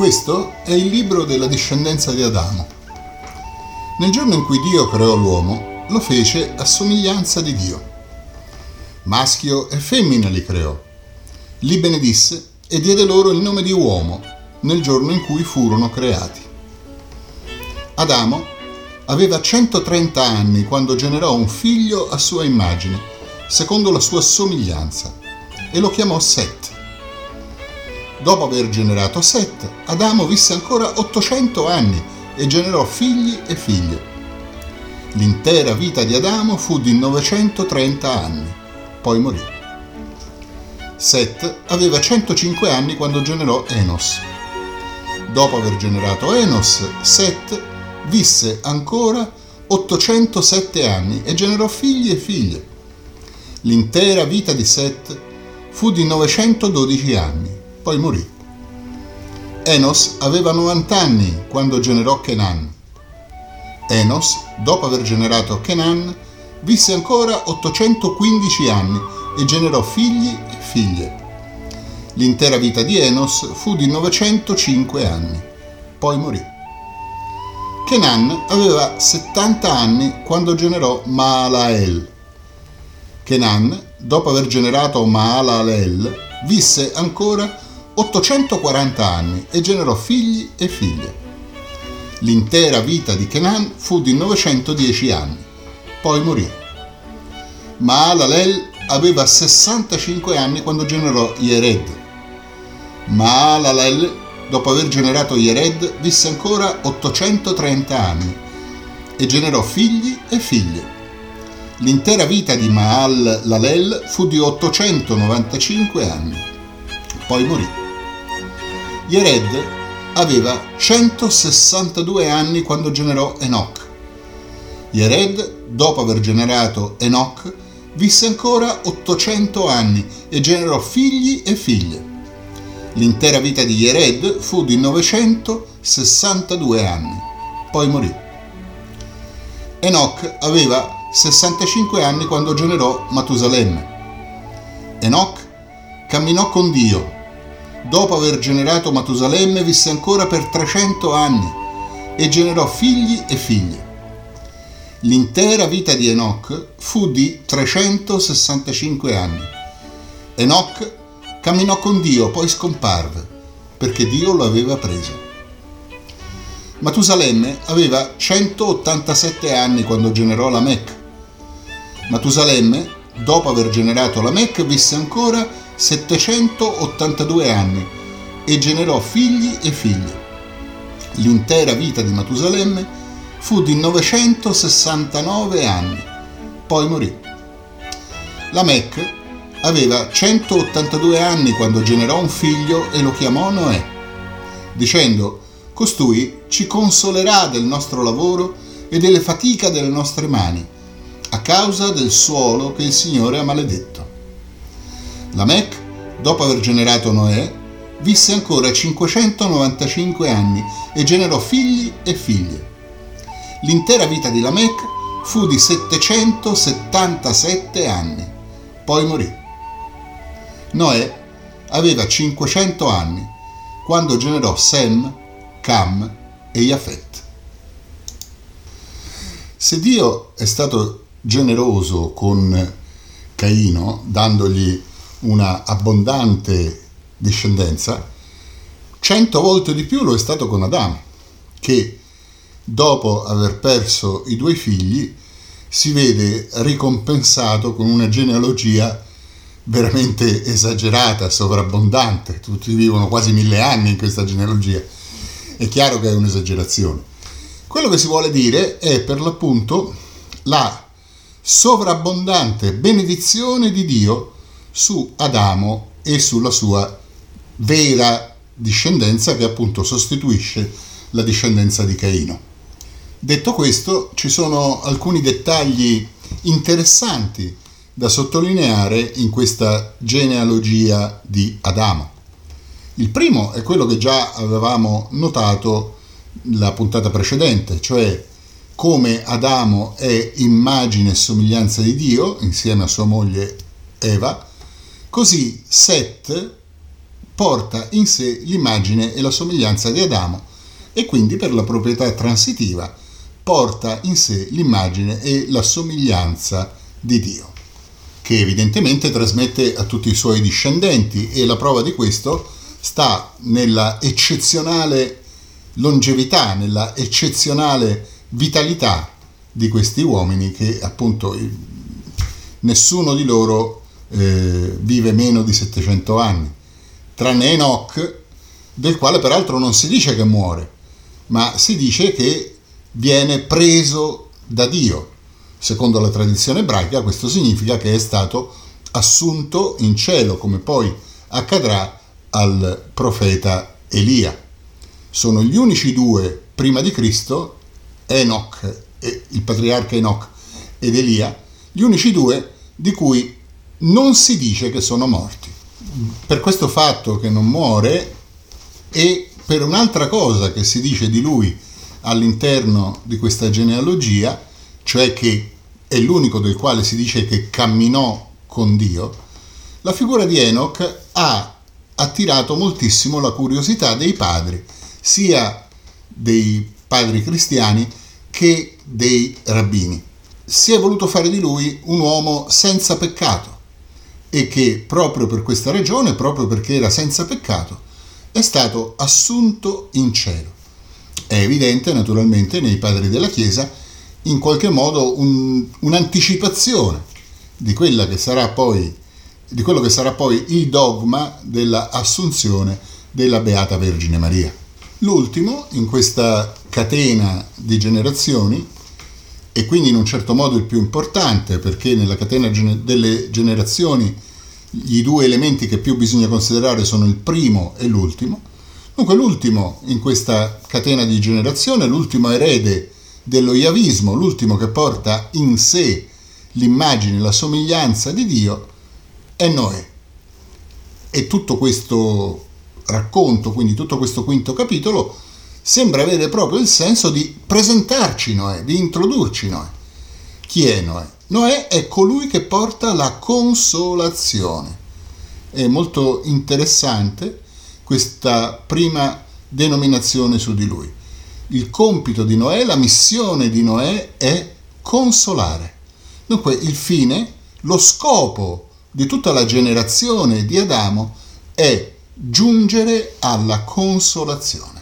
Questo è il libro della discendenza di Adamo. Nel giorno in cui Dio creò l'uomo, lo fece a somiglianza di Dio. Maschio e femmina li creò. Li benedisse e diede loro il nome di uomo nel giorno in cui furono creati. Adamo aveva 130 anni quando generò un figlio a sua immagine, secondo la sua somiglianza, e lo chiamò Set. Dopo aver generato Set, Adamo visse ancora 800 anni e generò figli e figlie. L'intera vita di Adamo fu di 930 anni, poi morì. Set aveva 105 anni quando generò Enos. Dopo aver generato Enos, Set visse ancora 807 anni e generò figli e figlie. L'intera vita di Set fu di 912 anni poi morì. Enos aveva 90 anni quando generò Kenan. Enos, dopo aver generato Kenan, visse ancora 815 anni e generò figli e figlie. L'intera vita di Enos fu di 905 anni, poi morì. Kenan aveva 70 anni quando generò Maalael. Kenan, dopo aver generato Maalael, visse ancora 840 anni e generò figli e figlie. L'intera vita di Kenan fu di 910 anni, poi morì. Maalalel aveva 65 anni quando generò Yered. Maalalel, dopo aver generato Yered, visse ancora 830 anni e generò figli e figlie. L'intera vita di Maal Lalel fu di 895 anni, poi morì. Yered aveva 162 anni quando generò Enoch. Yered, dopo aver generato Enoch, visse ancora 800 anni e generò figli e figlie. L'intera vita di Yered fu di 962 anni, poi morì. Enoch aveva 65 anni quando generò Matusalemme. Enoch camminò con Dio dopo aver generato Matusalemme, visse ancora per 300 anni e generò figli e figlie. L'intera vita di Enoch fu di 365 anni. Enoch camminò con Dio, poi scomparve, perché Dio lo aveva preso. Matusalemme aveva 187 anni quando generò la Mecca. Matusalemme, dopo aver generato la Mecca, visse ancora 782 anni e generò figli e figlie. L'intera vita di Matusalemme fu di 969 anni, poi morì. Lamech aveva 182 anni quando generò un figlio e lo chiamò Noè, dicendo, Costui ci consolerà del nostro lavoro e delle fatica delle nostre mani, a causa del suolo che il Signore ha maledetto. Lamech, dopo aver generato Noè, visse ancora 595 anni e generò figli e figlie. L'intera vita di Lamech fu di 777 anni, poi morì. Noè aveva 500 anni quando generò Sem, Cam e Jafet. Se Dio è stato generoso con Caino, dandogli una abbondante discendenza, cento volte di più lo è stato con Adamo, che dopo aver perso i due figli si vede ricompensato con una genealogia veramente esagerata, sovrabbondante, tutti vivono quasi mille anni in questa genealogia, è chiaro che è un'esagerazione. Quello che si vuole dire è per l'appunto la sovrabbondante benedizione di Dio su Adamo e sulla sua vera discendenza che appunto sostituisce la discendenza di Caino. Detto questo, ci sono alcuni dettagli interessanti da sottolineare in questa genealogia di Adamo. Il primo è quello che già avevamo notato la puntata precedente, cioè come Adamo è immagine e somiglianza di Dio insieme a sua moglie Eva, Così Set porta in sé l'immagine e la somiglianza di Adamo e quindi per la proprietà transitiva porta in sé l'immagine e la somiglianza di Dio, che evidentemente trasmette a tutti i suoi discendenti e la prova di questo sta nella eccezionale longevità, nella eccezionale vitalità di questi uomini che appunto nessuno di loro eh, vive meno di 700 anni, tranne Enoch, del quale peraltro non si dice che muore, ma si dice che viene preso da Dio. Secondo la tradizione ebraica questo significa che è stato assunto in cielo, come poi accadrà al profeta Elia. Sono gli unici due prima di Cristo, Enoch, il patriarca Enoch ed Elia, gli unici due di cui non si dice che sono morti. Per questo fatto che non muore e per un'altra cosa che si dice di lui all'interno di questa genealogia, cioè che è l'unico del quale si dice che camminò con Dio, la figura di Enoch ha attirato moltissimo la curiosità dei padri, sia dei padri cristiani che dei rabbini. Si è voluto fare di lui un uomo senza peccato e che proprio per questa ragione, proprio perché era senza peccato, è stato assunto in cielo. È evidente naturalmente nei padri della Chiesa in qualche modo un, un'anticipazione di, che poi, di quello che sarà poi il dogma dell'assunzione della Beata Vergine Maria. L'ultimo in questa catena di generazioni e quindi in un certo modo il più importante perché nella catena delle generazioni i due elementi che più bisogna considerare sono il primo e l'ultimo. Dunque l'ultimo in questa catena di generazione, l'ultimo erede dello Iavismo, l'ultimo che porta in sé l'immagine, la somiglianza di Dio, è Noè. E tutto questo racconto, quindi tutto questo quinto capitolo, sembra avere proprio il senso di presentarci Noè, di introdurci Noè. Chi è Noè? Noè è colui che porta la consolazione. È molto interessante questa prima denominazione su di lui. Il compito di Noè, la missione di Noè è consolare. Dunque il fine, lo scopo di tutta la generazione di Adamo è giungere alla consolazione.